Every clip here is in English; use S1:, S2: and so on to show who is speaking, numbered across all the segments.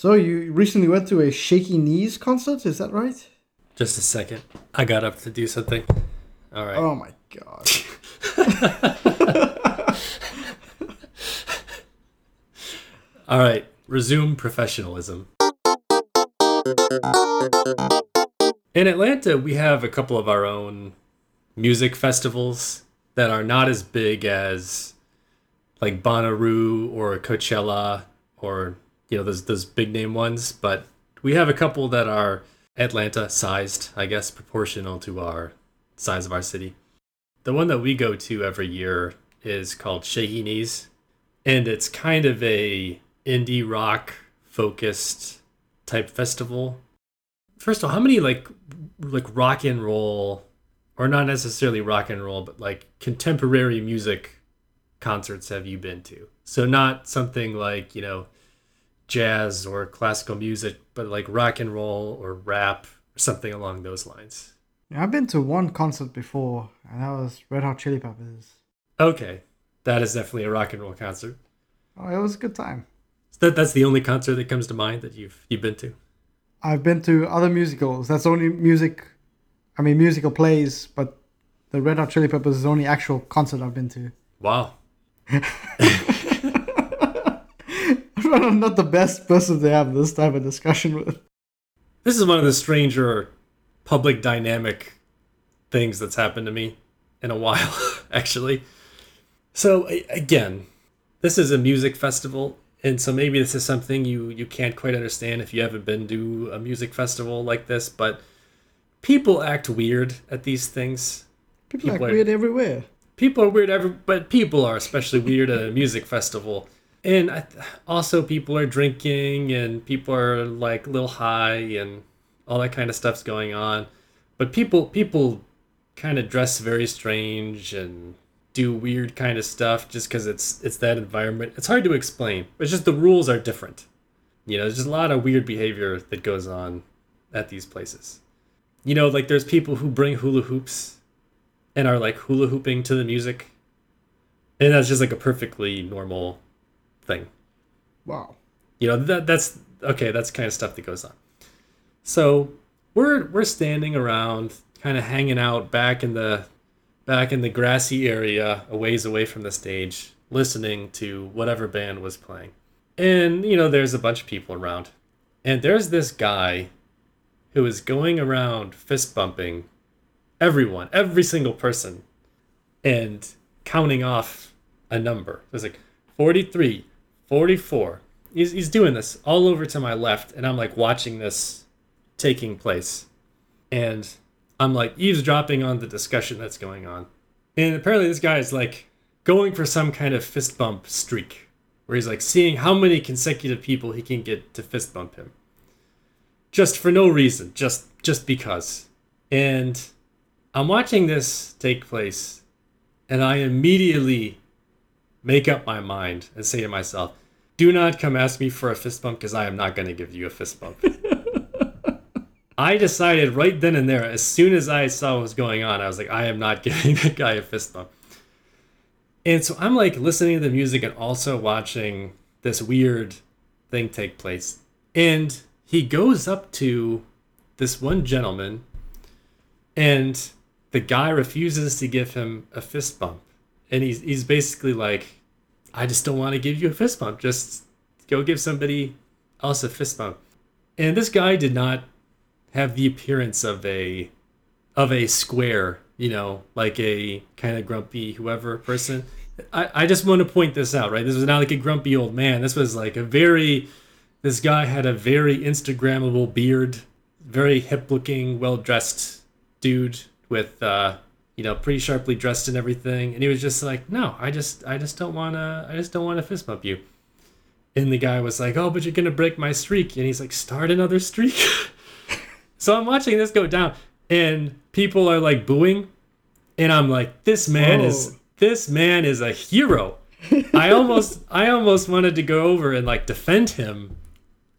S1: So you recently went to a Shaky Knees concert, is that right?
S2: Just a second. I got up to do something. All right.
S1: Oh my god.
S2: All right. Resume professionalism. In Atlanta, we have a couple of our own music festivals that are not as big as like Bonnaroo or Coachella or you know those those big name ones, but we have a couple that are Atlanta sized, I guess, proportional to our size of our city. The one that we go to every year is called Shaky Knees, and it's kind of a indie rock focused type festival. First of all, how many like like rock and roll or not necessarily rock and roll, but like contemporary music concerts have you been to? So not something like, you know, jazz or classical music, but like rock and roll or rap or something along those lines.
S1: Yeah, I've been to one concert before, and that was Red Hot Chili Peppers.
S2: Okay. That is definitely a rock and roll concert.
S1: Oh, it was a good time.
S2: That that's the only concert that comes to mind that you've you've been to.
S1: I've been to other musicals. That's only music I mean musical plays, but the Red Hot Chili Peppers is the only actual concert I've been to.
S2: Wow.
S1: I'm not the best person to have this type of discussion with.
S2: This is one of the stranger public dynamic things that's happened to me in a while, actually. So again, this is a music festival, and so maybe this is something you you can't quite understand if you haven't been to a music festival like this, but people act weird at these things.
S1: People, people act are, weird everywhere.
S2: People are weird every, but people are especially weird at a music festival and I, also people are drinking and people are like a little high and all that kind of stuff's going on. But people people kind of dress very strange and do weird kind of stuff just because it's it's that environment. It's hard to explain it's just the rules are different. You know there's just a lot of weird behavior that goes on at these places. You know like there's people who bring hula hoops and are like hula hooping to the music. And that's just like a perfectly normal thing.
S1: Wow.
S2: You know that that's okay. That's kind of stuff that goes on. So we're we're standing around, kind of hanging out back in the back in the grassy area, a ways away from the stage, listening to whatever band was playing. And you know, there's a bunch of people around, and there's this guy who is going around fist bumping everyone, every single person, and counting off a number. There's like 43, 44. He's, he's doing this all over to my left, and I'm like watching this taking place. And I'm like eavesdropping on the discussion that's going on. And apparently, this guy is like going for some kind of fist bump streak where he's like seeing how many consecutive people he can get to fist bump him. Just for no reason, just just because. And I'm watching this take place and I immediately make up my mind and say to myself, do not come ask me for a fist bump because I am not going to give you a fist bump. I decided right then and there, as soon as I saw what was going on, I was like, I am not giving that guy a fist bump. And so I'm like listening to the music and also watching this weird thing take place. And he goes up to this one gentleman, and the guy refuses to give him a fist bump. And he's, he's basically like, I just don't want to give you a fist bump. Just go give somebody else a fist bump. And this guy did not have the appearance of a of a square, you know, like a kind of grumpy whoever person. I, I just want to point this out, right? This was not like a grumpy old man. This was like a very this guy had a very Instagrammable beard, very hip looking, well dressed dude with uh you know, pretty sharply dressed and everything. And he was just like, no, I just, I just don't want to, I just don't want to fist bump you. And the guy was like, oh, but you're going to break my streak. And he's like, start another streak. so I'm watching this go down and people are like booing. And I'm like, this man Whoa. is, this man is a hero. I almost, I almost wanted to go over and like defend him.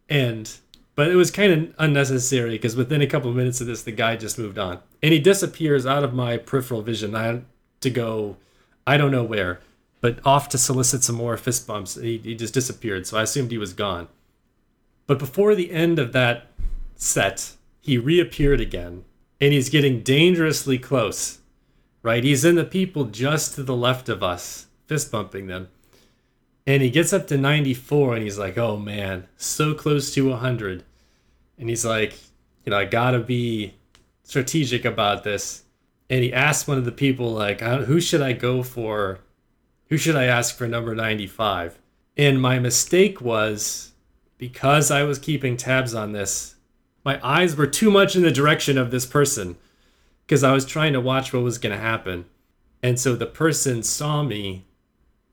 S2: And but it was kind of unnecessary because within a couple of minutes of this, the guy just moved on, and he disappears out of my peripheral vision. I to go, I don't know where, but off to solicit some more fist bumps. He, he just disappeared, so I assumed he was gone. But before the end of that set, he reappeared again and he's getting dangerously close. Right? He's in the people just to the left of us, fist bumping them. And he gets up to 94 and he's like, oh man, so close to 100. And he's like, you know, I gotta be strategic about this. And he asked one of the people, like, uh, who should I go for? Who should I ask for number 95? And my mistake was because I was keeping tabs on this, my eyes were too much in the direction of this person because I was trying to watch what was going to happen. And so the person saw me,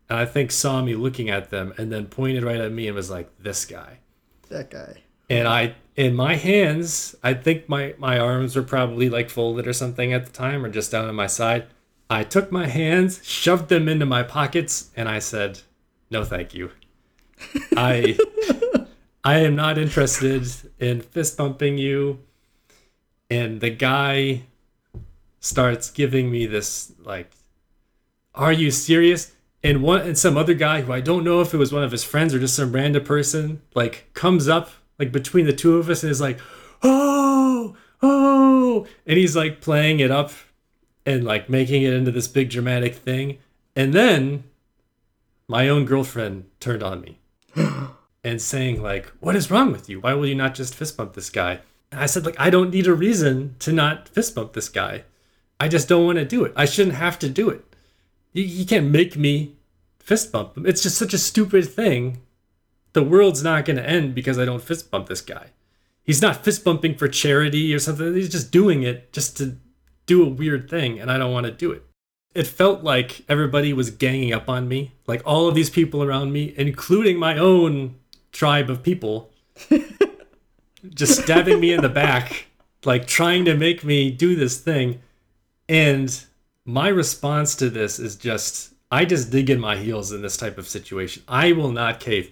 S2: and I think saw me looking at them, and then pointed right at me and was like, "This guy."
S3: That guy.
S2: And I, in my hands, I think my my arms were probably like folded or something at the time, or just down on my side. I took my hands, shoved them into my pockets, and I said, "No, thank you. I I am not interested in fist bumping you. And the guy starts giving me this like, "Are you serious?" And one and some other guy who I don't know if it was one of his friends or just some random person like comes up like between the two of us and is like, "Oh, oh!" And he's like playing it up and like making it into this big dramatic thing. And then my own girlfriend turned on me and saying like, "What is wrong with you? Why will you not just fist bump this guy?" And I said like, "I don't need a reason to not fist bump this guy. I just don't want to do it. I shouldn't have to do it. You, you can't make me fist bump him. It's just such a stupid thing. The world's not going to end because I don't fist bump this guy. He's not fist bumping for charity or something. He's just doing it just to do a weird thing, and I don't want to do it." it felt like everybody was ganging up on me like all of these people around me including my own tribe of people just stabbing me in the back, like trying to make me do this thing. And my response to this is just I just dig in my heels in this type of situation. I will not cave.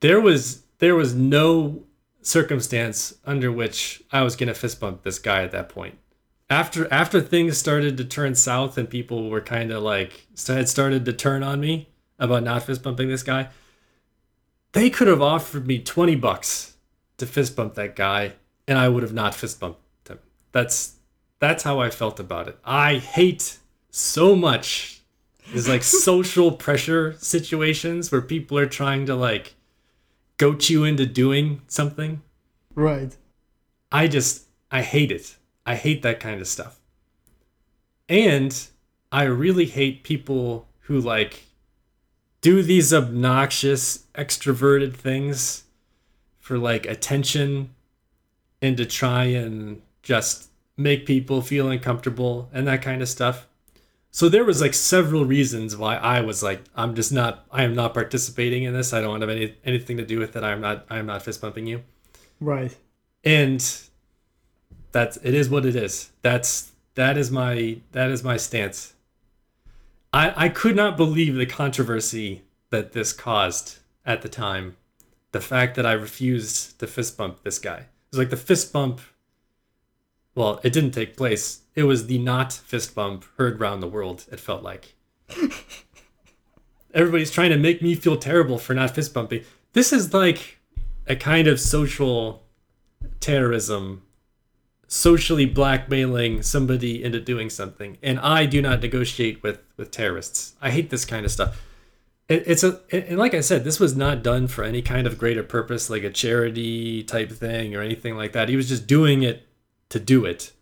S2: There was there was no circumstance under which I was gonna fist bump this guy at that point. After after things started to turn south and people were kind of like had started to turn on me about not fist bumping this guy, they could have offered me 20 bucks to fist bump that guy and I would have not fist bumped him. That's that's how I felt about it. I hate so much is like social pressure situations where people are trying to like goat you into doing something.
S1: Right.
S2: I just I hate it. I hate that kind of stuff. And I really hate people who like do these obnoxious extroverted things for like attention and to try and just make people feel uncomfortable and that kind of stuff. So there was like several reasons why I was like, I'm just not, I am not participating in this. I don't want to have any anything to do with it. I'm not, I'm not fist bumping you.
S1: Right.
S2: And that's it is what it is. That's that is my that is my stance. I, I could not believe the controversy that this caused at the time. The fact that I refused to fist bump this guy. It was like the fist bump. Well, it didn't take place. It was the not fist bump heard around the world, it felt like. Everybody's trying to make me feel terrible for not fist bumping. This is like a kind of social terrorism socially blackmailing somebody into doing something and i do not negotiate with with terrorists i hate this kind of stuff it, it's a and like i said this was not done for any kind of greater purpose like a charity type thing or anything like that he was just doing it to do it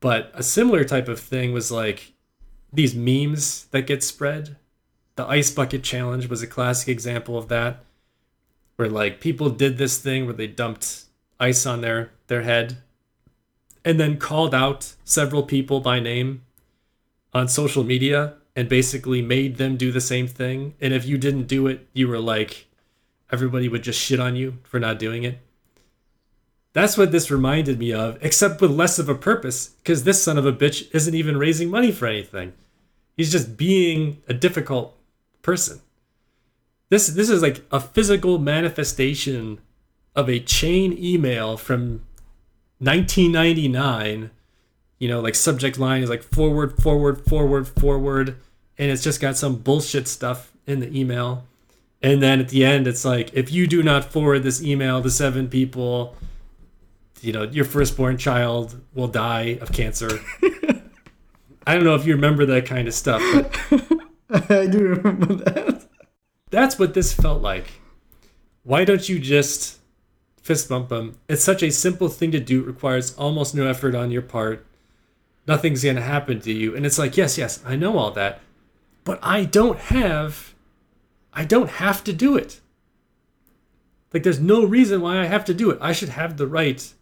S2: but a similar type of thing was like these memes that get spread the ice bucket challenge was a classic example of that where like people did this thing where they dumped ice on their their head and then called out several people by name on social media and basically made them do the same thing. And if you didn't do it, you were like, everybody would just shit on you for not doing it. That's what this reminded me of, except with less of a purpose, because this son of a bitch isn't even raising money for anything. He's just being a difficult person. This this is like a physical manifestation of a chain email from 1999 you know like subject line is like forward forward forward forward and it's just got some bullshit stuff in the email And then at the end, it's like, if you do not forward this email to seven people, you know, your firstborn child will die of cancer. I don't know if you remember that kind of stuff, but
S1: I do remember that.
S2: that's what this felt like. Why don't you just fist bump them? It's such a simple thing to do, it requires almost no effort on your part. Nothing's going to happen to you. And it's like, yes, yes, I know all that, but I don't have, I don't have to do it. Like, there's no reason why I have to do it. I should have the right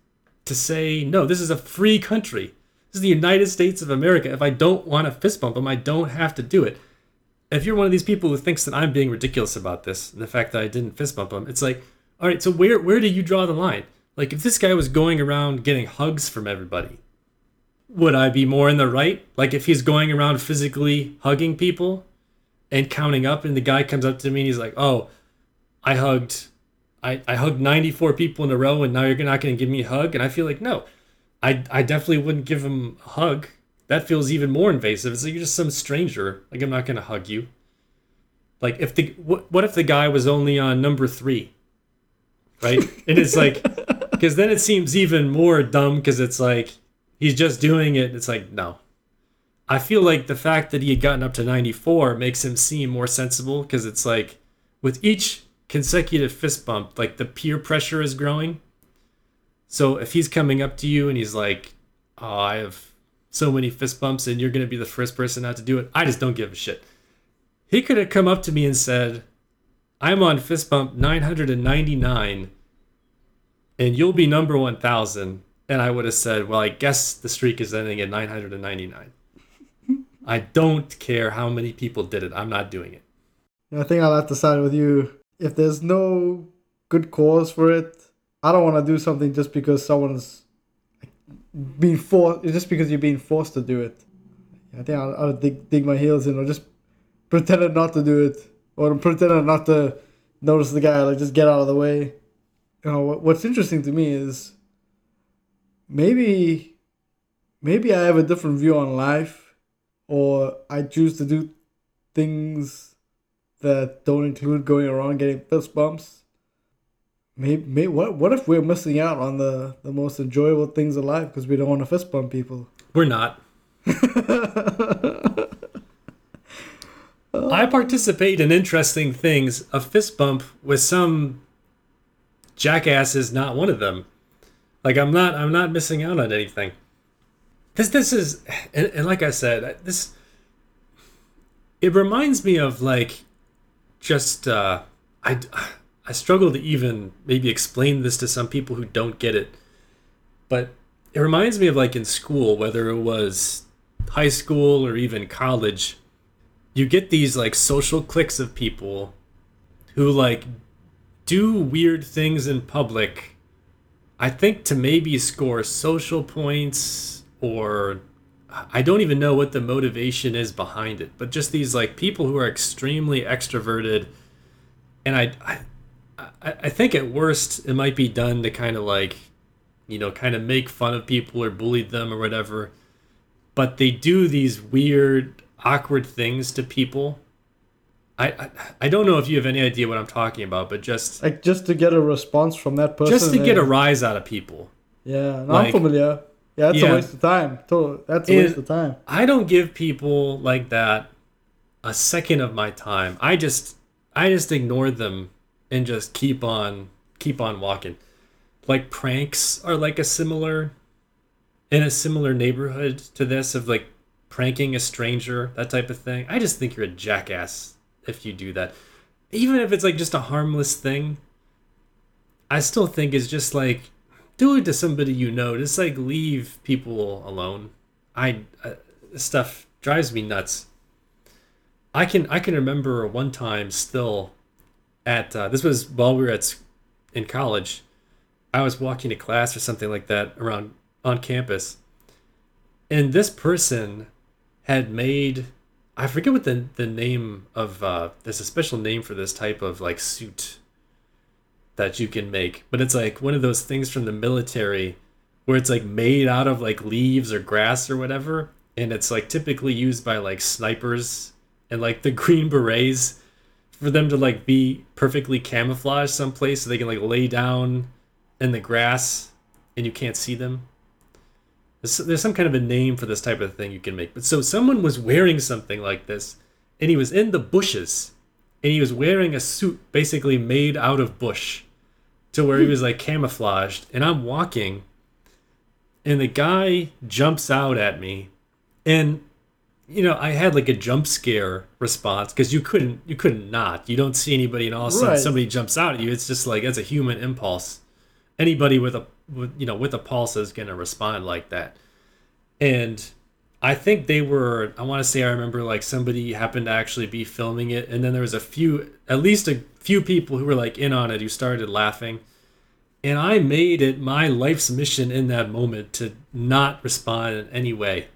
S2: to say, no, this is a free country. This is the United States of America. If I don't want to fist bump them, I don't have to do it. If you're one of these people who thinks that I'm being ridiculous about this, the fact that I didn't fist bump him, it's like, all right, so where where do you draw the line? Like, if this guy was going around getting hugs from everybody, would I be more in the right? Like, if he's going around physically hugging people and counting up, and the guy comes up to me and he's like, "Oh, I hugged, I, I hugged 94 people in a row, and now you're not going to give me a hug," and I feel like no, I I definitely wouldn't give him a hug. That feels even more invasive. It's like you're just some stranger. Like I'm not going to hug you. Like if the what, what if the guy was only on number three, right? And it's like because then it seems even more dumb because it's like he's just doing it. It's like no. I feel like the fact that he had gotten up to 94 makes him seem more sensible because it's like with each consecutive fist bump, like the peer pressure is growing. So if he's coming up to you and he's like, "Oh, I have so many fist bumps and you're going to be the first person not to do it," I just don't give a shit. He could have come up to me and said, "I'm on fist bump 999 and you'll be number 1000." And I would have said, "Well, I guess the streak is ending at 999." I don't care how many people did it. I'm not doing it.
S1: I think I'll have to side with you. If there's no good cause for it, I don't want to do something just because someone's being forced, just because you're being forced to do it. I think I'll, I'll dig, dig my heels in or just pretend not to do it or pretend not to notice the guy, like just get out of the way. You know, what, what's interesting to me is maybe, maybe I have a different view on life or I choose to do things that don't include going around getting fist bumps. Maybe, maybe what what if we're missing out on the the most enjoyable things in life because we don't want to fist bump people?
S2: We're not. I participate in interesting things. A fist bump with some jackass is not one of them. Like I'm not I'm not missing out on anything. This this is and, and like I said, this it reminds me of like just uh I I struggle to even maybe explain this to some people who don't get it. But it reminds me of like in school, whether it was high school or even college, you get these like social cliques of people who like do weird things in public. I think to maybe score social points or I don't even know what the motivation is behind it, but just these like people who are extremely extroverted, and I, I, I think at worst it might be done to kind of like, you know, kind of make fun of people or bully them or whatever, but they do these weird, awkward things to people. I, I, I don't know if you have any idea what I'm talking about, but just
S1: like just to get a response from that person,
S2: just to get a rise out of people.
S1: Yeah, no, like, I'm familiar. Yeah, that's yeah. a waste of time. That's a waste of time.
S2: I don't give people like that a second of my time. I just I just ignore them and just keep on keep on walking. Like pranks are like a similar in a similar neighborhood to this of like pranking a stranger, that type of thing. I just think you're a jackass if you do that. Even if it's like just a harmless thing, I still think it's just like do it to somebody you know. Just like leave people alone. I uh, stuff drives me nuts. I can I can remember one time still at uh, this was while we were at in college. I was walking to class or something like that around on campus, and this person had made I forget what the the name of uh, there's a special name for this type of like suit that you can make, but it's like one of those things from the military where it's like made out of like leaves or grass or whatever, and it's like typically used by like snipers and like the green berets for them to like be perfectly camouflaged someplace so they can like lay down in the grass and you can't see them. There's, some kind of a name for this type of thing you can make. But so someone was wearing something like this and he was in the bushes and he was wearing a suit basically made out of bush to where he was like camouflaged and I'm walking and the guy jumps out at me and you know i had like a jump scare response because you couldn't you couldn't not. You don't see anybody and all of a sudden
S1: Right.
S2: somebody jumps out at you. It's just like it's a human impulse. Anybody with a with, you know with a pulse is going to respond like that. And i think they were i want to say i remember like somebody happened to actually be filming it and then there was a few at least a few people who were like in on it who started laughing and I made it my life's mission in that moment to not respond in any way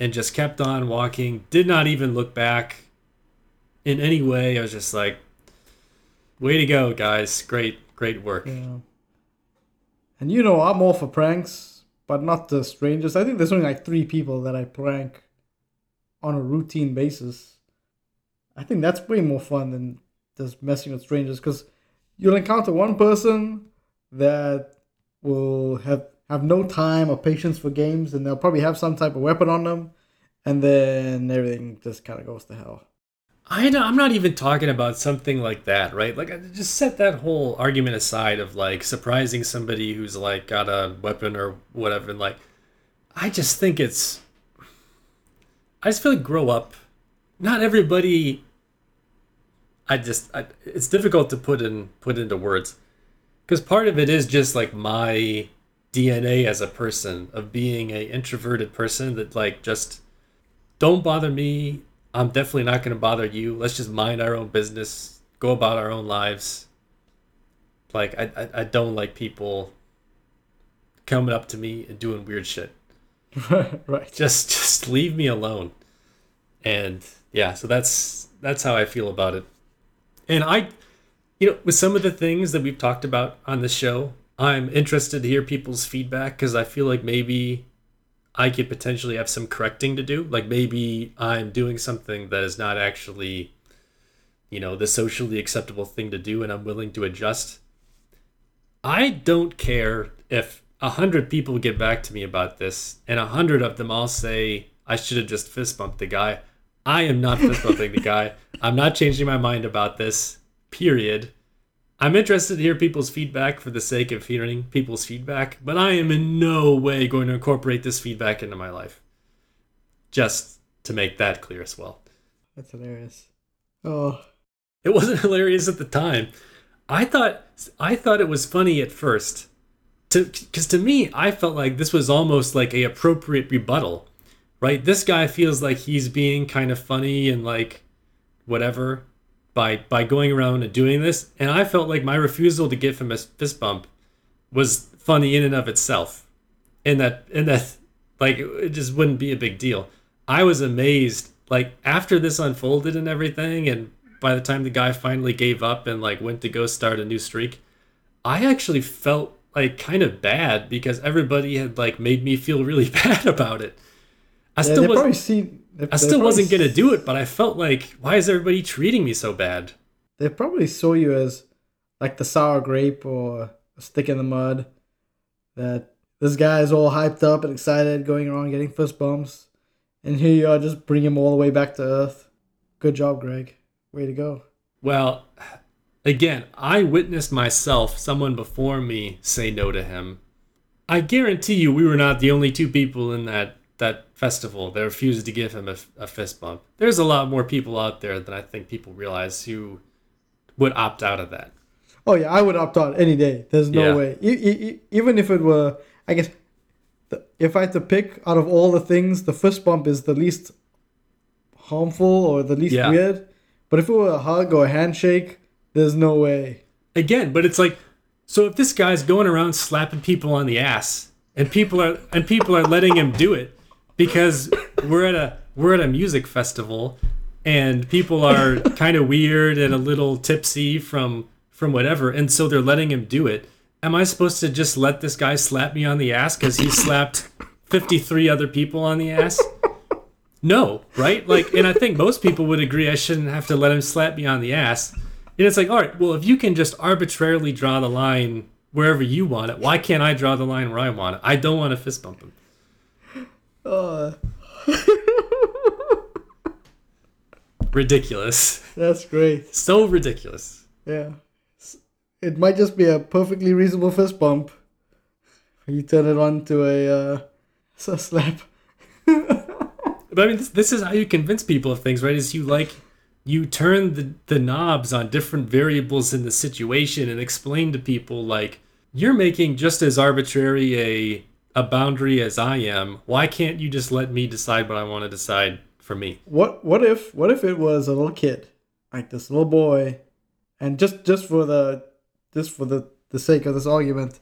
S2: and just kept on walking, did not even look back in any way. I was just like, way to go, guys. Great, great work.
S1: Yeah. And you know, I'm all for pranks, but not the strangers. I think there's only like three people that I prank on a routine basis. I think that's way more fun than just messing with strangers because you'll encounter one person that will have have no time or patience for games, and they'll probably have some type of weapon on them, and then everything just kind of goes to hell.
S2: I don't, I'm not even talking about something like that, right? Like, just set that whole argument aside of like surprising somebody who's like got a weapon or whatever. And like, I just think it's, I just feel like grow up. Not everybody. I just, I, it's difficult to put in put into words, because part of it is just like my DNA as a person of being a introverted person that like just don't bother me. I'm definitely not going to bother you. Let's just mind our own business, go about our own lives. Like I, I, I don't like people coming up to me and doing weird shit.
S1: right.
S2: Just just leave me alone. And yeah, so that's that's how I feel about it. And I you know, with some of the things that we've talked about on the show, I'm interested to hear people's feedback because I feel like maybe I could potentially have some correcting to do. Like maybe I'm doing something that is not actually, you know, the socially acceptable thing to do and I'm willing to adjust. I don't care if a hundred people get back to me about this and a hundred of them all say I should have just fist bumped the guy. I am not fist bumping the guy. I'm not changing my mind about this. Period. I'm interested to hear people's feedback for the sake of hearing people's feedback, but I am in no way going to incorporate this feedback into my life. Just to make that clear as well.
S1: That's hilarious. Oh,
S2: It wasn't hilarious at the time. I thought I thought it was funny at first. To cuz to me, I felt like this was almost like a appropriate rebuttal. Right? This guy feels like he's being kind of funny and like whatever by by going around and doing this, and I felt like my refusal to give him a fist bump was funny in and of itself. And that and that like it just wouldn't be a big deal. I was amazed like after this unfolded and everything and by the time the guy finally gave up and like went to go start a new streak, I actually felt like kind of bad because everybody had like made me feel really bad about it. I
S1: yeah,
S2: still
S1: they
S2: was
S1: probably see.
S2: I still wasn't gonna do it, but I felt like why is everybody treating me so bad?
S1: They probably saw you as like the sour grape or a stick in the mud. That this guy is all hyped up and excited, going around getting fist bumps, and here you are, just bring him all the way back to earth. Good job, Greg. Way to go.
S2: Well, again, I witnessed myself, someone before me, say no to him. I guarantee you, we were not the only two people in that that festival They refused to give him a, a fist bump. There's a lot more people out there than I think people realize who would opt out of that.
S1: Oh yeah, I would opt out any day. There's no
S2: Yeah.
S1: way. E- e- even if it were, I guess, the, if I had to pick out of all the things, the fist bump is the least harmful or the least
S2: Yeah.
S1: weird. But if it were a hug or a handshake, there's no way.
S2: again but it's like so if this guy's going around slapping people on the ass and people are and people are letting him do it because we're at a we're at a music festival and people are kind of weird and a little tipsy from from whatever and so they're letting him do it am i supposed to just let this guy slap me on the ass because he slapped 53 other people on the ass No, right? Like, and I think most people would agree I shouldn't have to let him slap me on the ass. And it's like, all right, well, if you can just arbitrarily draw the line wherever you want it, why can't I draw the line where I want it? I don't want to fist bump him.
S1: Uh,
S2: Ridiculous.
S1: that's great.
S2: So ridiculous.
S1: Yeah. It might just be a perfectly reasonable fist bump. You turn it on to a, uh, a slap.
S2: But I mean, this, this is how you convince people of things, right? Is you like you turn the the knobs on different variables in the situation and explain to people like you're making just as arbitrary a a boundary as I am. Why can't you just let me decide what I want to decide for me?
S1: What what if what if it was a little kid, like this little boy, and just just for the just for the the sake of this argument,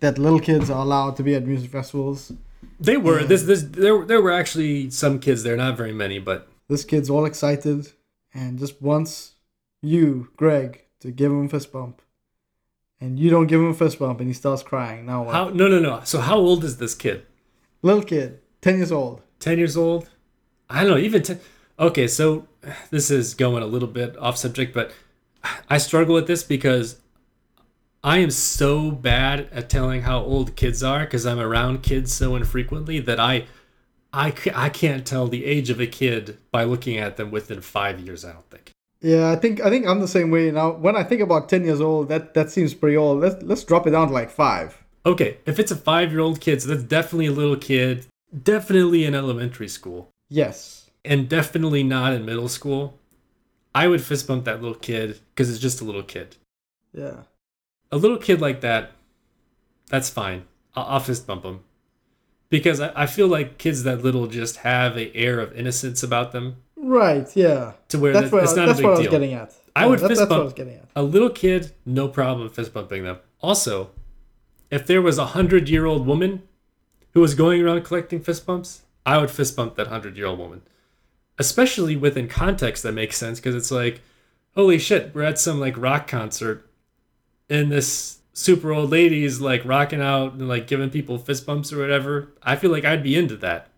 S1: that little kids are allowed to be at music festivals.
S2: They were this this there there were actually some kids there, not very many, but
S1: This kid's all excited and just wants you, Greg, to give him a fist bump. And you don't give him a fist bump and he starts crying. Now what?
S2: how no no no. So how old is this kid?
S1: Little kid, 10 years old.
S2: 10 years old i don't know even 10 okay so this is going a little bit off subject but i struggle with this because i am so bad at telling how old kids are because i'm around kids so infrequently that i I, I can't tell the age of a kid by looking at them within five years i don't think
S1: Yeah, I think I think I'm the same way now. When I think about 10 years old, that that seems pretty old. Let's let's drop it down to like 5.
S2: okay if it's a five year old kid so that's definitely a little kid definitely in elementary school
S1: Yes.
S2: and definitely not in middle school i would fist bump that little kid because it's just a little kid
S1: Yeah.
S2: a little kid like that, that's fine. I'll, I'll fist bump them because I, I feel like kids that little just have a air of innocence about them
S1: Right, yeah.
S2: to where
S1: That's
S2: that,
S1: what,
S2: it's not
S1: that's
S2: a
S1: what I
S2: big
S1: was
S2: deal.
S1: getting at.
S2: I
S1: Yeah,
S2: would
S1: that-
S2: fist
S1: That's what I was getting at.
S2: A little kid, no problem fist bumping them. Also, if there was a hundred year old woman who was going around collecting fist bumps, I would fist bump that hundred year old woman, especially within context that makes sense because it's like, holy shit, we're at some like rock concert, and this super old lady is like rocking out and like giving people fist bumps or whatever. I feel like I'd be into that.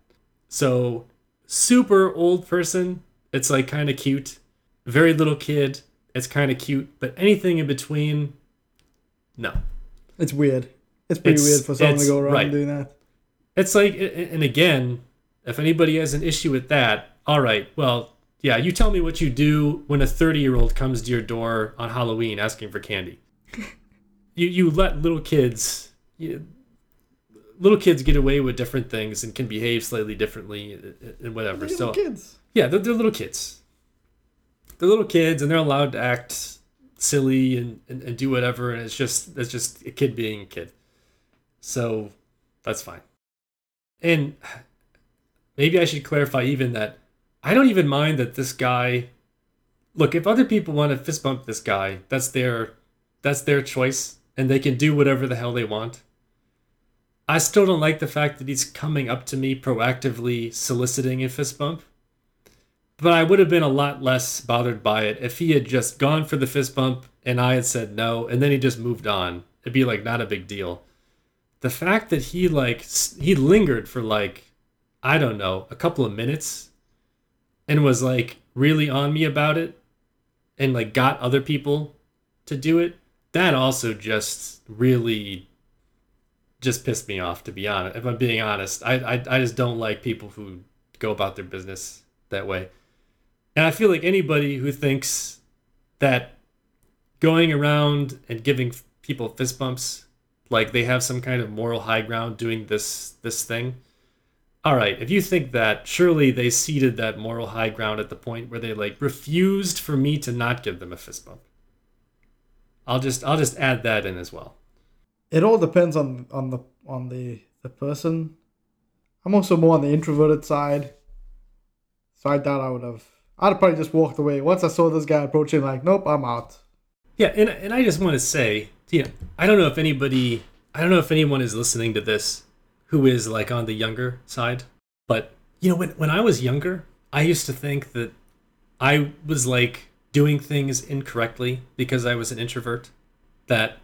S2: So, super old person, it's like kind of cute. Very little kid, it's kind of cute. But anything in between, no.
S1: It's weird. It's pretty
S2: It's-
S1: weird for someone to go around
S2: right.
S1: doing that.
S2: It's like, and again, if anybody has an issue with that, all right, well, yeah, you tell me what you do when a 30 year old comes to your door on Halloween asking for candy. you, you let little kids, you, little kids get away with different things and can behave slightly differently and- whatever.
S1: Little
S2: So,
S1: kids.
S2: yeah, they're, they're little kids. They're little kids, and they're allowed to act silly and, and, and do whatever, and it's just it's just a kid being a kid. So that's fine. And maybe I should clarify even that I don't even mind that this guy. Look, if other people want to fist bump this guy, that's their that's their choice, and they can do whatever the hell they want. I still don't like the fact that he's coming up to me proactively soliciting a fist bump. But I would have been a lot less bothered by it if he had just gone for the fist bump and I had said no, and then he just moved on. It'd be like not a big deal. The fact that he like he lingered for like I don't know a couple of minutes, and was like really on me about it, and like got other people to do it. That also just really just pissed me off. To be honest, if I'm being honest, I I, I just don't like people who go about their business that way. And I feel like anybody who thinks that going around and giving people fist bumps like they have some kind of moral high ground doing this this thing. All right, if you think that, surely they ceded that moral high ground at the point where they like refused for me to not give them a fist bump. I'll just I'll just add that in as well.
S1: It all depends on on the on the the person. I'm also more on the introverted side, so I doubt I would have. I'd probably just walked away once I saw this guy approaching. Like, nope, I'm out.
S2: Yeah, and and I just want to say, you know, I don't know if anybody, I don't know if anyone is listening to this who is like on the younger side, but you know, when when I was younger, I used to think that I was like doing things incorrectly because I was an introvert, that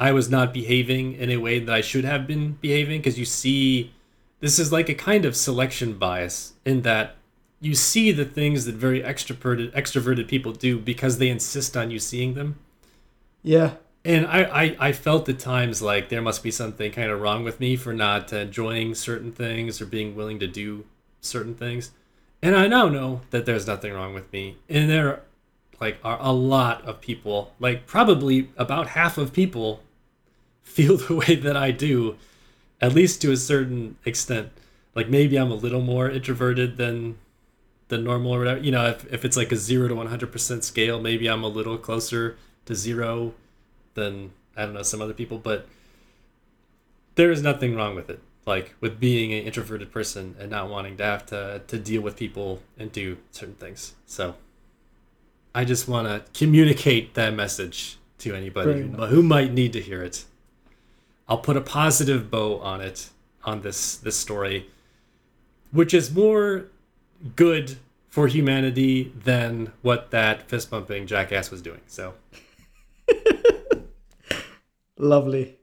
S2: I was not behaving in a way that I should have been behaving because you see this is like a kind of selection bias in that you see the things that very extroverted extroverted people do because they insist on you seeing them.
S1: Yeah.
S2: And I, I, I felt at times like there must be something kind of wrong with me for not enjoying certain things or being willing to do certain things. And I now know that there's nothing wrong with me. And there like are a lot of people, like probably about half of people feel the way that I do, at least to a certain extent. Like maybe I'm a little more introverted than than normal or whatever. You know, if, if it's like a zero to one hundred percent scale, maybe I'm a little closer to zero than I don't know some other people, but there is nothing wrong with it. Like with being an introverted person and not wanting to have to to deal with people and do certain things. So I just want to communicate that message to anybody who, who might need to hear it. I'll put a positive bow on it on this this story, which is more good for humanity than what that fist bumping jackass was doing. So
S1: Lovely.